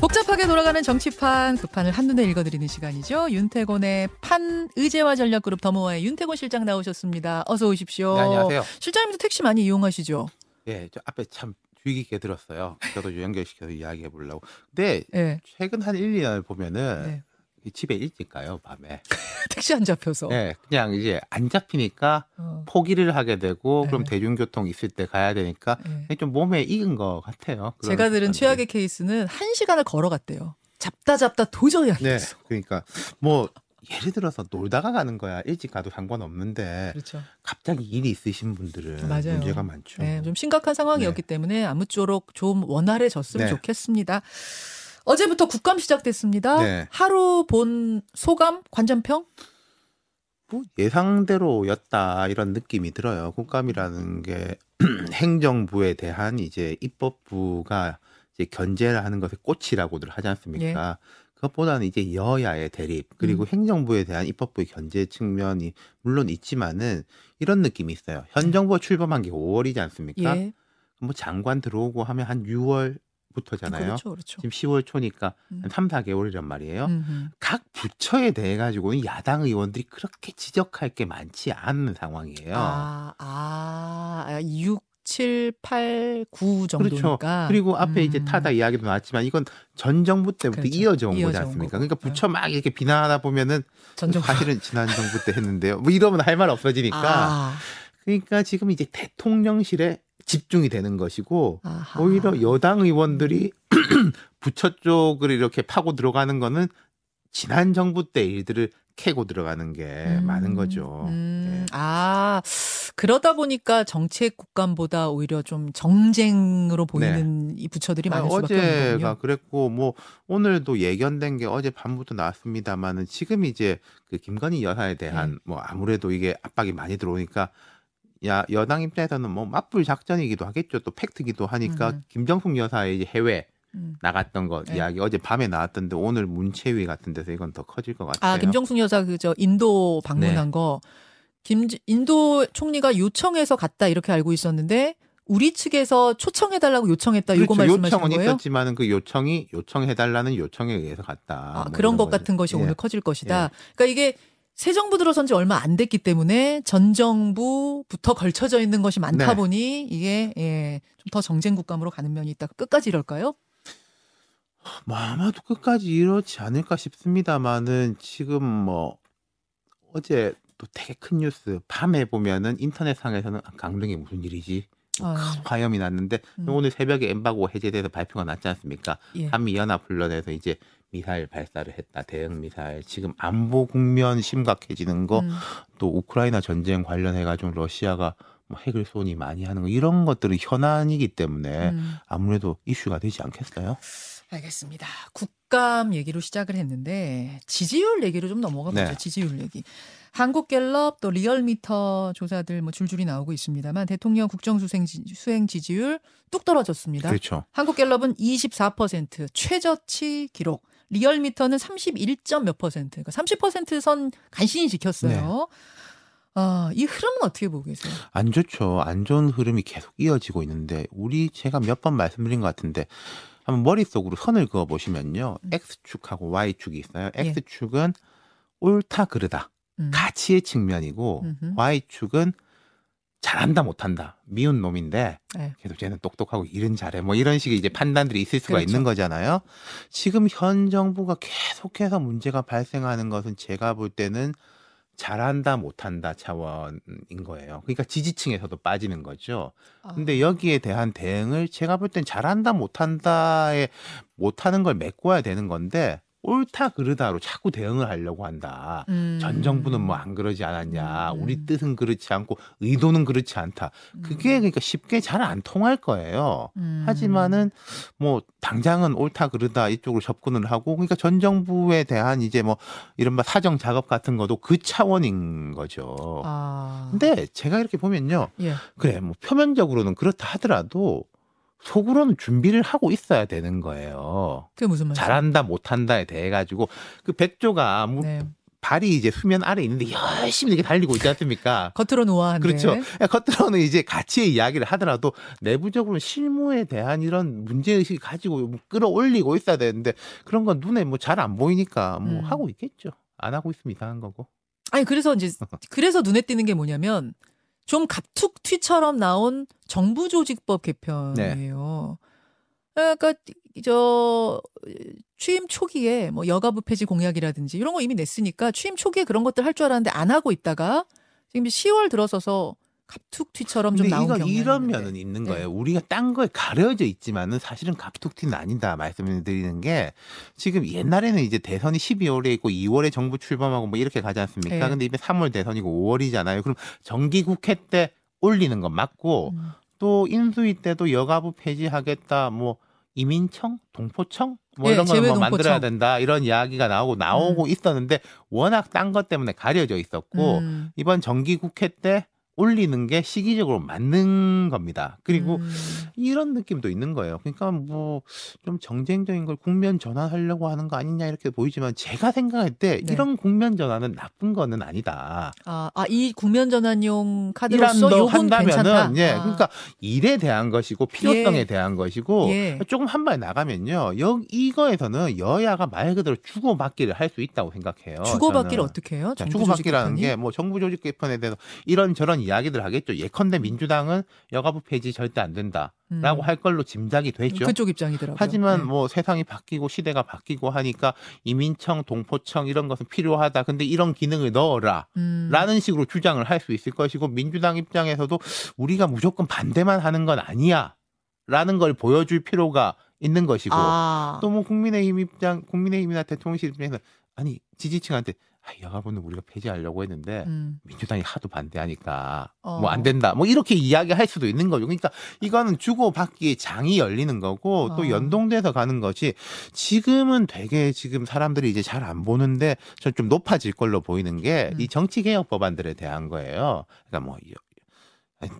복잡하게 돌아가는 정치판 그 판을 한눈에 읽어드리는 시간이죠. 윤태곤의 판 의제와 전략그룹 더모아의 윤태곤 실장 나오셨습니다. 어서 오십시오. 네, 안녕하세요. 실장님도 택시 많이 이용하시죠? 예, 저 앞에 참 주의 깊게 들었어요. 저도 연결시켜서 이야기해 보려고. 근데 네. 최근 한 1, 2년 보면은 네. 이 집에 일찍 가요, 밤에. 택시 안 잡혀서. 예, 그냥 이제 안 잡히니까 어, 포기를 하게 되고 그럼 네. 대중교통 있을 때 가야 되니까 네. 좀 몸에 익은 것 같아요. 제가 들은 습관들이. 최악의 케이스는 한 시간을 걸어갔대요. 잡다 잡다 도저히 안 네, 됐어. 그러니까 뭐 예를 들어서 놀다가 가는 거야 일찍 가도 상관없는데 그렇죠. 갑자기 일이 있으신 분들은 맞아요. 문제가 많죠. 네, 좀 심각한 상황이었기 때문에 아무쪼록 좀 원활해졌으면 네. 좋겠습니다. 어제부터 국감 시작됐습니다. 네. 하루 본 소감, 관전평? 뭐 예상대로였다 이런 느낌이 들어요. 국감이라는 게 행정부에 대한 이제 입법부가 이제 견제를 하는 것의 꽃이라고들 하지 않습니까? 그것보다는 이제 여야의 대립 그리고 음. 행정부에 대한 입법부의 견제 측면이 물론 있지만은 이런 느낌이 있어요. 현 정부가 출범한 게 5월이지 않습니까? 예. 뭐 장관 들어오고 하면 한 6월 부터잖아요. 그렇죠, 그렇죠. 지금 10월 초니까 음. 한 3, 4개월이란 말이에요. 음흠. 각 부처에 대해 가지고는 야당 의원들이 그렇게 지적할 게 많지 않은 상황이에요. 아, 아, 6, 7, 8, 9 정도니까. 그렇죠. 그리고 앞에 이제 음. 타다 이야기도 나왔지만 이건 전 정부 때부터 그렇죠. 이어져 온 거지 이어져 않습니까? 그러니까 부처 막 이렇게 비난하다 보면은. 사실은 지난 정부 때 했는데요. 뭐 이러면 할 말 없어지니까. 아, 그러니까 지금 이제 대통령실에 집중이 되는 것이고 아하. 오히려 여당 의원들이 부처 쪽을 이렇게 파고 들어가는 거는 지난 정부 때 일들을 캐고 들어가는 게 음, 많은 거죠. 음, 네. 아, 그러다 보니까 정책 국감보다 오히려 좀 정쟁으로 보이는 이 부처들이 많을 아, 수밖에 어제가 없는군요. 그랬고 뭐 오늘도 예견된 게 어제 밤부터 나왔습니다만은 지금 이제 그 김건희 여사에 대한 네. 뭐 아무래도 이게 압박이 많이 들어오니까 야 여당 입장에서는 뭐 맞불 작전이기도 하겠죠 또 팩트기도 하니까 음. 김정숙 여사의 이제 해외 음. 나갔던 거 네. 이야기 어제 밤에 나왔던데 오늘 문체위 같은 데서 이건 더 커질 것 같아요. 아, 김정숙 여사 그저 인도 방문한 네. 거 김 인도 총리가 요청해서 갔다 이렇게 알고 있었는데 우리 측에서 초청해 달라고 요청했다 이거 그렇죠. 말씀하시는 요청은 거예요? 있었지만은 그 요청이 요청해달라는 요청에 의해서 갔다. 아, 뭐 그런 것 거죠. 같은 것이 예. 오늘 커질 것이다. 그러니까 이게 새 정부 들어선 지 얼마 안 됐기 때문에 전 정부부터 걸쳐져 있는 것이 많다 네. 보니 이게 예, 좀 더 정쟁 국감으로 가는 면이 있다. 끝까지 이럴까요? 뭐 아마도 끝까지 이렇지 않을까 싶습니다만은 지금 뭐 어제 또 되게 큰 뉴스 밤에 보면은 인터넷상에서는 아, 강릉에 무슨 일이지 뭐 아. 큰 화염이 났는데 음. 오늘 새벽에 엠바고 해제돼서 발표가 났지 않습니까? 예. 한미 연합 훈련에서 이제 미사일 발사를 했다 대응 미사일 지금 안보 국면 심각해지는 거또 음. 우크라이나 전쟁 관련해 가지고 러시아가 뭐 핵을 쏘니 많이 하는 거 이런 것들은 현안이기 때문에 음. 아무래도 이슈가 되지 않겠어요? 알겠습니다. 국감 얘기로 시작을 했는데 지지율 얘기로 좀 넘어가 보죠. 네. 지지율 얘기. 한국갤럽 또 리얼미터 조사들 뭐 줄줄이 나오고 있습니다만 대통령 국정수행 지- 수행 지지율 뚝 떨어졌습니다. 그렇죠. 한국갤럽은 24% 최저치 기록. 리얼미터는 31점 몇 퍼센트. 그러니까 30%선 간신히 지켰어요. 네. 아, 이 흐름은 어떻게 보고 계세요? 안 좋죠. 안 좋은 흐름이 계속 이어지고 있는데 우리 제가 몇 번 말씀드린 것 같은데 한번 머릿속으로 선을 그어 보시면요. 음. X축하고 Y축이 있어요. 예. X축은 옳다 그르다. 음. 가치의 측면이고 음흠. Y축은 잘한다 못한다. 미운 놈인데 네. 계속 쟤는 똑똑하고 일은 잘해. 뭐 이런 식의 이제 판단들이 있을 수가 그렇죠. 있는 거잖아요. 지금 현 정부가 계속해서 문제가 발생하는 것은 제가 볼 때는 잘한다 못한다 차원인 거예요. 그러니까 지지층에서도 빠지는 거죠. 아, 근데 여기에 대한 대응을 제가 볼 땐 잘한다 못한다에 못하는 걸 메꿔야 되는 건데 옳다 그르다로 자꾸 대응을 하려고 한다. 음. 전 정부는 뭐 안 그러지 않았냐. 음. 우리 뜻은 그렇지 않고 의도는 그렇지 않다. 그게 그러니까 쉽게 잘 안 통할 거예요. 음. 하지만은 뭐 당장은 옳다 그르다 이쪽으로 접근을 하고 그러니까 전 정부에 대한 이제 뭐 이른바 사정 작업 같은 것도 그 차원인 거죠. 아. 근데 제가 이렇게 보면요. 예. 그래 뭐 표면적으로는 그렇다 하더라도 속으로는 준비를 하고 있어야 되는 거예요. 그게 무슨 말이죠? 잘한다 못한다에 대해 가지고 그 백조가 무- 네. 발이 이제 수면 아래 있는데 열심히 이렇게 달리고 있지 않습니까? 겉으로는 우아한데. 그렇죠. 겉으로는 이제 가치의 이야기를 하더라도 내부적으로 실무에 대한 이런 문제의식을 가지고 뭐 끌어올리고 있어야 되는데 그런 건 눈에 뭐 잘 안 보이니까 뭐 음. 하고 있겠죠. 안 하고 있으면 이상한 거고. 아니 그래서 이제 그래서 눈에 띄는 게 뭐냐면 좀 갑툭튀처럼 나온 정부 조직법 개편이에요. 그러니까 저 취임 초기에 뭐 여가부 폐지 공약이라든지 이런 거 이미 냈으니까 취임 초기에 그런 것들 할 줄 알았는데 안 하고 있다가 지금 10월 들어서서 갑툭튀처럼 좀 나온 경향이 이런. 면은 있는 네. 거예요. 우리가 딴 거에 가려져 있지만은 사실은 갑툭튀는 아니다 말씀을 드리는 게 지금 옛날에는 이제 대선이 12월에 있고 2월에 정부 출범하고 뭐 이렇게 가지 않습니까? 네. 근데 이제 3월 대선이고 5월이잖아요. 그럼 정기 국회 때 올리는 건 맞고 음. 또 인수위 때도 여가부 폐지하겠다 뭐 이민청, 동포청 뭐 예, 이런 거는 뭐. 만들어야 된다 이런 이야기가 나오고 나오고 있었는데 워낙 딴 것 때문에 가려져 있었고 음. 이번 정기 국회 때 올리는 게 시기적으로 맞는 겁니다. 그리고 음. 이런 느낌도 있는 거예요. 그러니까 뭐 좀 정쟁적인 걸 국면 전환하려고 하는 거 아니냐 이렇게 보이지만 제가 생각할 때 네. 이런 국면 전환은 나쁜 거는 아니다. 아, 아, 이 국면 전환용 카드로서 요건 괜찮다. 예, 아. 그러니까 일에 대한 것이고 필요성에 예. 대한 것이고 예. 조금 한 발 나가면요. 여 이거에서는 여야가 말 그대로 주고받기를 할 수 있다고 생각해요. 주고받기를 어, 저는. 어떻게 해요? 자, 주고받기라는 게? 뭐 정부 조직 개편에 대해서 이런저런 이야기들 하겠죠. 예컨대 민주당은 여가부 폐지 절대 안 된다라고 음. 할 걸로 짐작이 되죠. 그쪽 입장이더라고요. 하지만 네. 뭐 세상이 바뀌고 시대가 바뀌고 하니까 이민청, 동포청 이런 것은 필요하다. 근데 이런 기능을 넣어라. 음. 라는 식으로 주장을 할 수 있을 것이고 민주당 입장에서도 우리가 무조건 반대만 하는 건 아니야. 라는 걸 보여줄 필요가 있는 것이고 아. 또뭐 국민의힘 입장, 국민의힘이나 대통령실 입장에서 아니 지지층한테 아, 여가부는 우리가 폐지하려고 했는데 음. 민주당이 하도 반대하니까 어. 뭐안 된다. 뭐 이렇게 이야기할 수도 있는 거죠. 그러니까 이거는 주고 받기의 장이 열리는 거고 또 어. 연동돼서 가는 것이 지금은 되게 지금 사람들이 이제 잘 안 보는데 전좀 높아질 걸로 보이는 게이 음. 정치 개혁 법안들에 대한 거예요. 그러니까 뭐 이-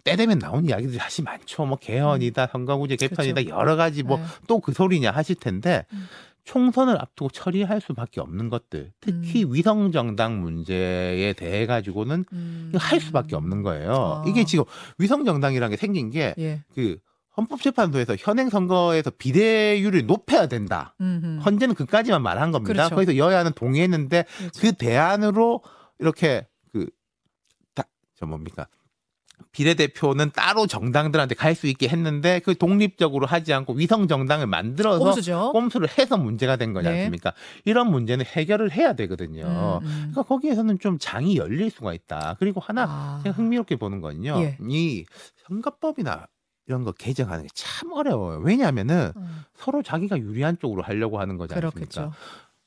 때 되면 나오는 이야기들이 사실 많죠. 뭐 개헌이다, 선거구제 개편이다, 여러 가지 뭐 네. 또그 소리냐 하실 텐데 음. 총선을 앞두고 처리할 수밖에 없는 것들, 특히 음. 위성 정당 문제에 대해 가지고는 음. 할 수밖에 없는 거예요. 아. 이게 지금 위성 정당이라는 게 생긴 게 예. 그 헌법재판소에서 현행 선거에서 비례율을 높여야 된다. 음흠. 헌재는 그까지만 말한 겁니다. 그렇죠. 거기서 여야는 동의했는데 그렇죠. 그 대안으로 이렇게 그저 뭡니까 비례대표는 따로 정당들한테 갈 수 있게 했는데 그 독립적으로 하지 않고 위성 정당을 만들어서 꼼수죠. 꼼수를 해서 문제가 된 거지 네. 않습니까? 이런 문제는 해결을 해야 되거든요. 음, 음. 그러니까 거기에서는 좀 장이 열릴 수가 있다. 그리고 하나 아. 제가 흥미롭게 보는 건요. 예. 이 선거법이나 이런 거 개정하는 게 참 어려워요. 왜냐하면은 음, 서로 자기가 유리한 쪽으로 하려고 하는 거지 않습니까? 그렇겠죠.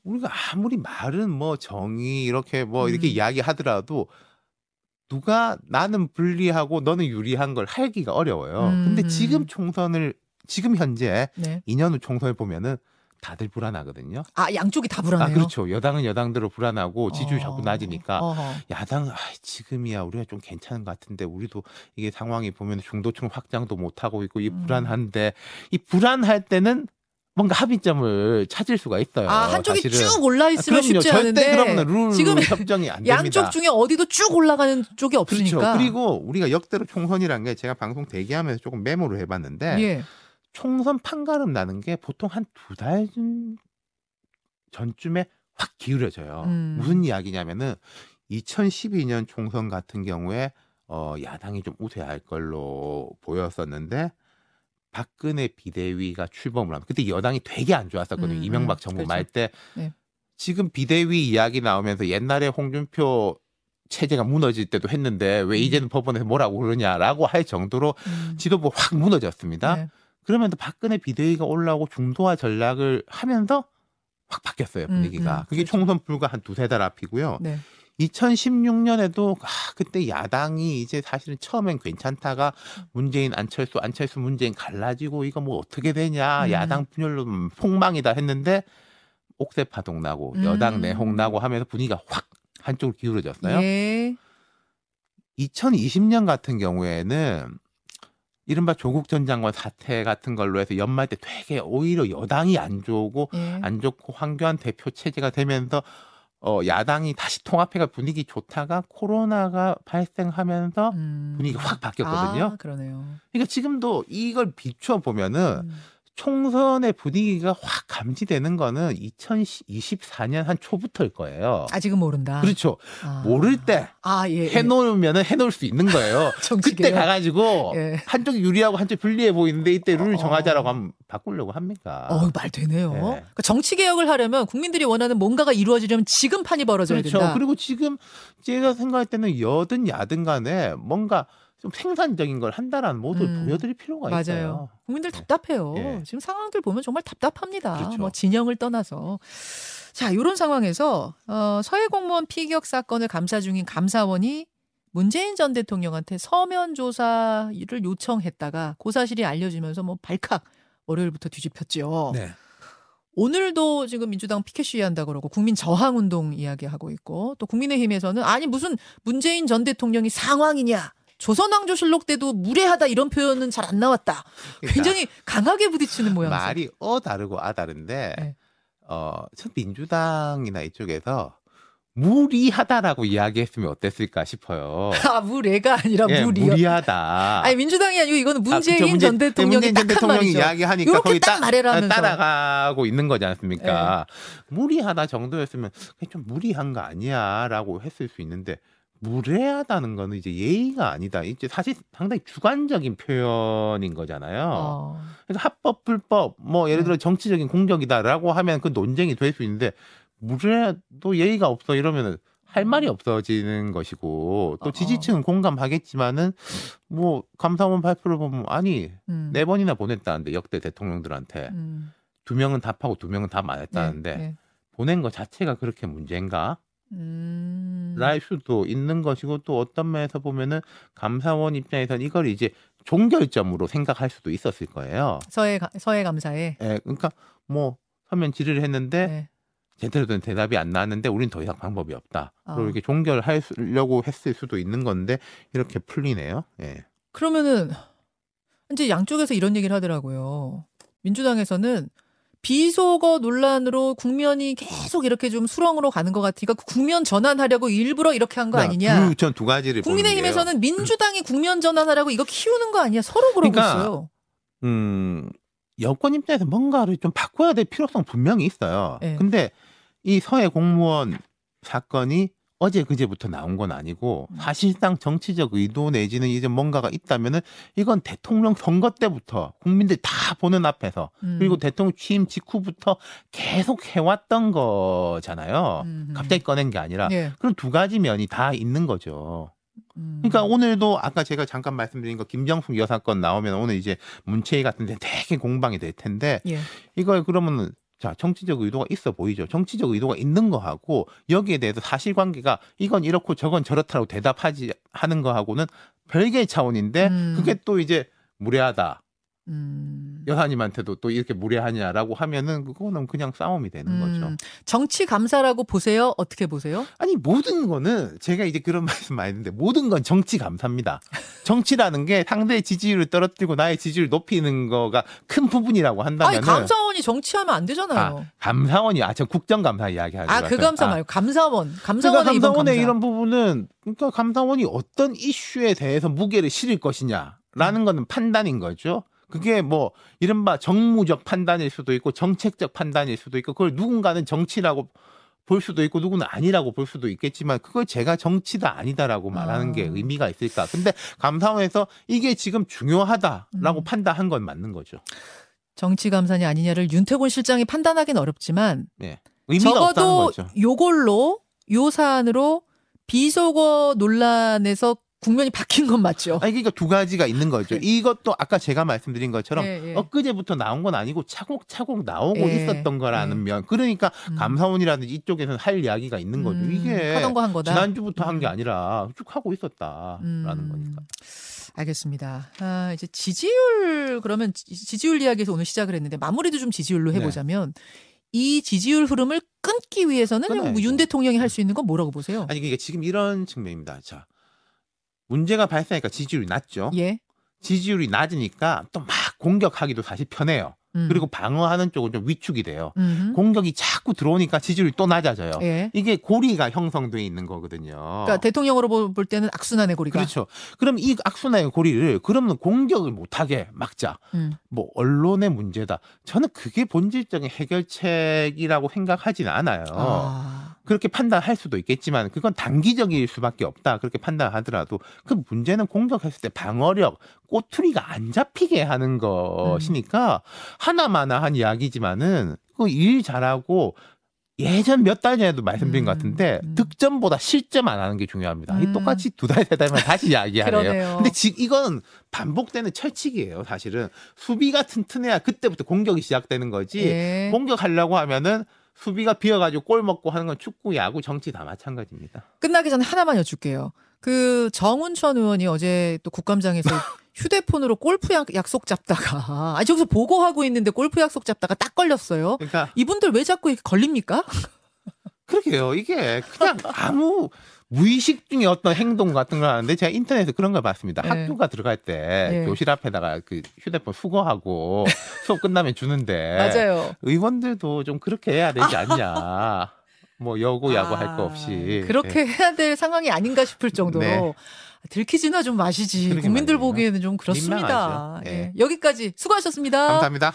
우리가 아무리 말은 뭐 정의 이렇게 뭐 이렇게 음. 이야기하더라도 누가 나는 불리하고 너는 유리한 걸 하기가 어려워요. 근데 음. 지금 총선을 지금 현재 네. 2년 후 총선을 보면은 다들 불안하거든요. 아 양쪽이 다 불안해요. 아 그렇죠. 여당은 여당대로 불안하고 지지율 자꾸 어. 낮으니까 어허. 야당 아, 지금이야 우리가 좀 괜찮은 것 같은데 우리도 이게 상황이 보면 중도층 확장도 못 하고 있고 이 음. 불안한데 이 불안할 때는 뭔가 합의점을 찾을 수가 있어요. 아 한쪽이 사실은. 쭉 올라 아, 있으면 그럼요. 쉽지 절대 않은데 그러면 룰 지금 협정이 안 됩니다. 양쪽 중에 어디도 쭉 올라가는 쪽이 없으니까. 그렇죠. 그리고 우리가 역대로 총선이란 게 제가 방송 대기하면서 조금 메모를 해봤는데 예. 총선 판가름 나는 게 보통 한 두 달 전쯤에 확 기울여져요. 음. 무슨 이야기냐면은 2012년 총선 같은 경우에 어, 야당이 좀 우세할 걸로 보였었는데 박근혜 비대위가 출범을 하면 그때 여당이 되게 안 좋았었거든요. 음, 이명박 음, 정부 그렇죠. 말 때. 네. 지금 비대위 이야기 나오면서 옛날에 홍준표 체제가 무너질 때도 했는데 왜 음. 이제는 법원에서 뭐라고 그러냐라고 할 정도로 음. 지도부 확 무너졌습니다. 네. 그러면 또 박근혜 비대위가 올라오고 중도화 전략을 하면서 확 바뀌었어요 분위기가. 음, 음, 그게 그렇죠. 총선 불과 한 두세 달 앞이고요. 네. 2016년에도 아, 그때 야당이 이제 사실은 처음엔 괜찮다가 문재인 안철수 안철수 문재인 갈라지고 이거 뭐 어떻게 되냐 음. 야당 분열로 폭망이다 했는데 옥새 파동 나고 음. 여당 내홍 나고 하면서 분위기가 확 한쪽으로 기울어졌어요. 예. 2020년 같은 경우에는 이른바 조국 전 장관 사태 같은 걸로 해서 연말 때 되게 오히려 여당이 안 좋고 예. 안 좋고 황교안 대표 체제가 되면서 어, 야당이 다시 통합해가 분위기 좋다가 코로나가 발생하면서 음. 분위기가 확 바뀌었거든요. 아, 그러네요. 그러니까 지금도 이걸 비추어 보면은 음. 총선의 분위기가 확 감지되는 거는 2024년 한 초부터일 거예요. 아직은 모른다. 그렇죠. 아. 모를 때 아, 예, 예. 해놓으면은 해놓을 수 있는 거예요. 그때 가가지고 예. 한쪽이 유리하고 한쪽 불리해 보이는데 이때 룰 어. 정하자라고 하면 바꾸려고 합니까? 어, 말 되네요. 네. 그러니까 정치 개혁을 하려면 국민들이 원하는 뭔가가 이루어지려면 지금 판이 벌어져야 그렇죠. 된다. 그리고 지금 제가 생각할 때는 여든 야든 간에 뭔가 좀 생산적인 걸 한다라는 모습을 음, 보여드릴 필요가 맞아요. 있어요. 국민들 네. 답답해요. 네. 지금 상황들 보면 정말 답답합니다. 그렇죠. 뭐 진영을 떠나서. 자, 이런 상황에서 어, 서해 공무원 피격 사건을 감사 중인 감사원이 문재인 전 대통령한테 서면 조사를 요청했다가 그 사실이 알려지면서 뭐 발칵 월요일부터 뒤집혔죠. 네. 오늘도 지금 민주당 피켓 시위한다 그러고 국민 저항 운동 이야기하고 있고 또 국민의힘에서는 아니 무슨 문재인 전 대통령이 상황이냐 조선왕조실록 때도 무례하다 이런 표현은 잘 안 나왔다. 그러니까 굉장히 강하게 부딪히는 모양새. 말이 어 다르고 아 다른데 네. 어, 첫 민주당이나 이쪽에서 무리하다라고 이야기했으면 어땠을까 싶어요. 아 무례가 아니라 예, 무리요. 무리하다. 아니 민주당이 아니고 이거는 문재인 아, 문재, 전 대통령이 문재인 전 대통령이 이야기하니까 거기 딱 말해라면서. 따라가고 있는 거지 않습니까? 네. 무리하다 정도였으면 좀 무리한 거 아니야라고 했을 수 있는데 무례하다는 거는 이제 예의가 아니다. 이제 사실 상당히 주관적인 표현인 거잖아요. 어. 그래서 합법, 불법, 뭐 예를 네. 들어 정치적인 공격이다라고 하면 그 논쟁이 될 수 있는데 무례도 예의가 없어 이러면은 할 말이 없어지는 것이고 또 어. 지지층은 공감하겠지만은 뭐 감사원 발표를 보면 아니 음. 네 번이나 보냈다는데 역대 대통령들한테 음. 두 명은 답하고 두 명은 답 안 했다는데 네, 네. 보낸 것 자체가 그렇게 문제인가? 음. 랄 수도 있는 것이고 또 어떤 면에서 보면은 감사원 입장에서는 이걸 이제 종결점으로 생각할 수도 있었을 거예요. 서해 서해 감사에. 예, 그러니까 뭐 서면 질의를 했는데 네. 제대로 된 대답이 안 나왔는데 우린 더 이상 방법이 없다. 어. 그리고 이렇게 종결하려고 했을 수도 있는 건데 이렇게 풀리네요. 예. 그러면은 이제 양쪽에서 이런 얘기를 하더라고요. 민주당에서는 비속어 논란으로 국면이 계속 이렇게 좀 수렁으로 가는 것 같으니까 그 국면 전환하려고 일부러 이렇게 한 거 아니냐. 그 전두 가지를 국민의힘에서는 민주당이 국면 전환하라고 이거 키우는 거 아니야. 서로 그러고 그러니까, 있어요. 음, 여권 입장에서 뭔가를 좀 바꿔야 될 필요성 분명히 있어요. 네. 근데 이 서해 공무원 사건이 어제 그제부터 나온 건 아니고 음. 사실상 정치적 의도 내지는 이제 뭔가가 있다면은 이건 대통령 선거 때부터 국민들 다 보는 앞에서 음. 그리고 대통령 취임 직후부터 계속 해왔던 거잖아요. 음. 갑자기 꺼낸 게 아니라 예. 그런 두 가지 면이 다 있는 거죠. 음. 그러니까 오늘도 아까 제가 잠깐 말씀드린 거 김정숙 여사 건 나오면 오늘 이제 문체위 같은 데 되게 공방이 될 텐데 예. 이걸 그러면 자, 정치적 의도가 있어 보이죠. 정치적 의도가 있는 거하고 여기에 대해서 사실관계가 이건 이렇고 저건 저렇다고 대답하지 하는 거하고는 별개의 차원인데 음. 그게 또 이제 무례하다. 음. 여사님한테도 또 이렇게 무례하냐라고 하면은 그거는 그냥 싸움이 되는 음. 거죠. 정치 감사라고 보세요? 어떻게 보세요? 아니 모든 거는 제가 이제 그런 말씀 많이 했는데 모든 건 정치 감사입니다. 정치라는 게 상대의 지지율을 떨어뜨리고 나의 지지율을 높이는 거가 큰 부분이라고 한다면 아니 감사원이 정치하면 안 되잖아요. 아, 감사원이 아저 국정감사 이야기하죠. 아그 감사 아. 말고 감사원. 감사원의, 그러니까 감사원의 이런 부분은 그러니까 감사원이 어떤 이슈에 대해서 무게를 실을 것이냐 라는 음. 거는 판단인 거죠. 그게 뭐 이른바 정무적 판단일 수도 있고 정책적 판단일 수도 있고 그걸 누군가는 정치라고 볼 수도 있고 누구는 아니라고 볼 수도 있겠지만 그걸 제가 정치다 아니다라고 말하는 아. 게 의미가 있을까? 근데 감사원에서 이게 지금 중요하다라고 음. 판단한 건 맞는 거죠. 정치 감사냐 아니냐를 윤태곤 실장이 판단하기는 어렵지만 네. 적어도 요걸로 요 사안으로 비속어 논란에서 국면이 바뀐 건 맞죠. 아니 그러니까 두 가지가 있는 거죠. 네. 이것도 아까 제가 말씀드린 것처럼 예, 예. 엊그제부터 나온 건 아니고 차곡차곡 나오고 예, 있었던 거라는 예. 면. 그러니까 음. 감사원이라든지 이쪽에서는 할 이야기가 있는 거죠. 음, 이게 하던 거 한 거다. 지난주부터 한 게 아니라 쭉 하고 있었다라는 음. 거니까. 알겠습니다. 아, 이제 지지율 그러면 지지율 이야기에서 오늘 시작을 했는데 마무리도 좀 지지율로 네. 해보자면 네. 이 지지율 흐름을 끊기 위해서는 윤 대통령이 할 수 있는 건 뭐라고 보세요? 아니 그러니까 지금 이런 측면입니다. 자 문제가 발생하니까 지지율이 낮죠. 예. 지지율이 낮으니까 또 막 공격하기도 사실 편해요. 음. 그리고 방어하는 쪽은 좀 위축이 돼요. 음흠. 공격이 자꾸 들어오니까 지지율이 또 낮아져요. 예. 이게 고리가 형성돼 있는 거거든요. 그러니까 대통령으로 볼 때는 악순환의 고리가. 그렇죠. 그럼 이 악순환의 고리를 그러면 공격을 못하게 막자. 음. 뭐 언론의 문제다. 저는 그게 본질적인 해결책이라고 생각하지는 않아요. 아. 그렇게 판단할 수도 있겠지만 그건 단기적일 수밖에 없다. 그렇게 판단하더라도 그 문제는 공격했을 때 방어력, 꼬투리가 안 잡히게 하는 것이니까 음. 하나마나한 이야기지만은 그 일 잘하고 예전 몇 달 전에도 말씀드린 음, 것 같은데 음. 득점보다 실점 안 하는 게 중요합니다. 음. 똑같이 두 달, 세 달만 다시 이야기하네요. 근데 지금 이건 반복되는 철칙이에요. 사실은 수비가 튼튼해야 그때부터 공격이 시작되는 거지. 예. 공격하려고 하면은 수비가 비어가지고 골 먹고 하는 건 축구, 야구, 정치 다 마찬가지입니다. 끝나기 전에 하나만 여쭐게요. 그 정운천 의원이 어제 또 국감장에서 휴대폰으로 골프 약속 잡다가 아 저기서 보고하고 있는데 골프 약속 잡다가 딱 걸렸어요. 그러니까 이분들 왜 자꾸 걸립니까? 그러게요. 이게 그냥 아무 무의식 중에 어떤 행동 같은 걸 하는데 제가 인터넷에 그런 걸 봤습니다. 네. 학교가 들어갈 때 네. 교실 앞에다가 그 휴대폰 수거하고 수업 끝나면 주는데 맞아요. 의원들도 좀 그렇게 해야 되지 않냐. 뭐 여고 야구 아, 할거 없이 그렇게 네. 해야 될 상황이 아닌가 싶을 정도로 네. 들키지나 좀 마시지. 국민들 말이에요. 보기에는 좀 그렇습니다. 예. 네. 여기까지 수고하셨습니다. 감사합니다.